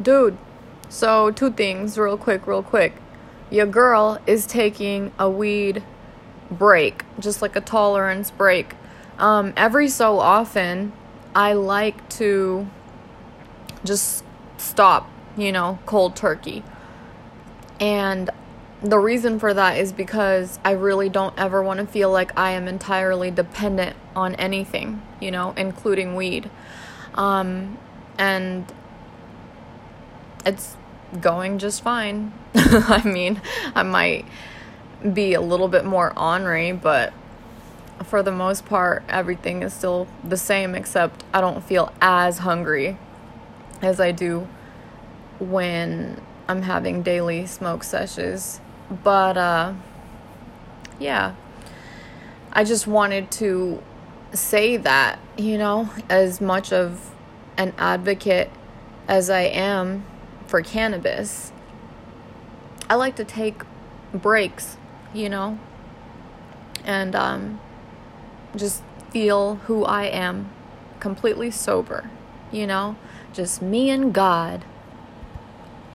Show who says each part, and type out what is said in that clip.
Speaker 1: dude. So, two things, real quick, real quick. Your girl is taking a weed break, just like a tolerance break. Um, every so often, I like to just stop, you know, cold turkey. And the reason for that is because I really don't ever want to feel like I am entirely dependent on anything, you know, including weed. Um, and it's going just fine. I mean, I might be a little bit more ornery, but for the most part, everything is still the same, except I don't feel as hungry as I do when I'm having daily smoke sessions. But, uh, yeah, I just wanted to say that, you know, as much of an advocate as I am for cannabis, I like to take breaks, you know, and um, just feel who I am completely sober, you know, just me and God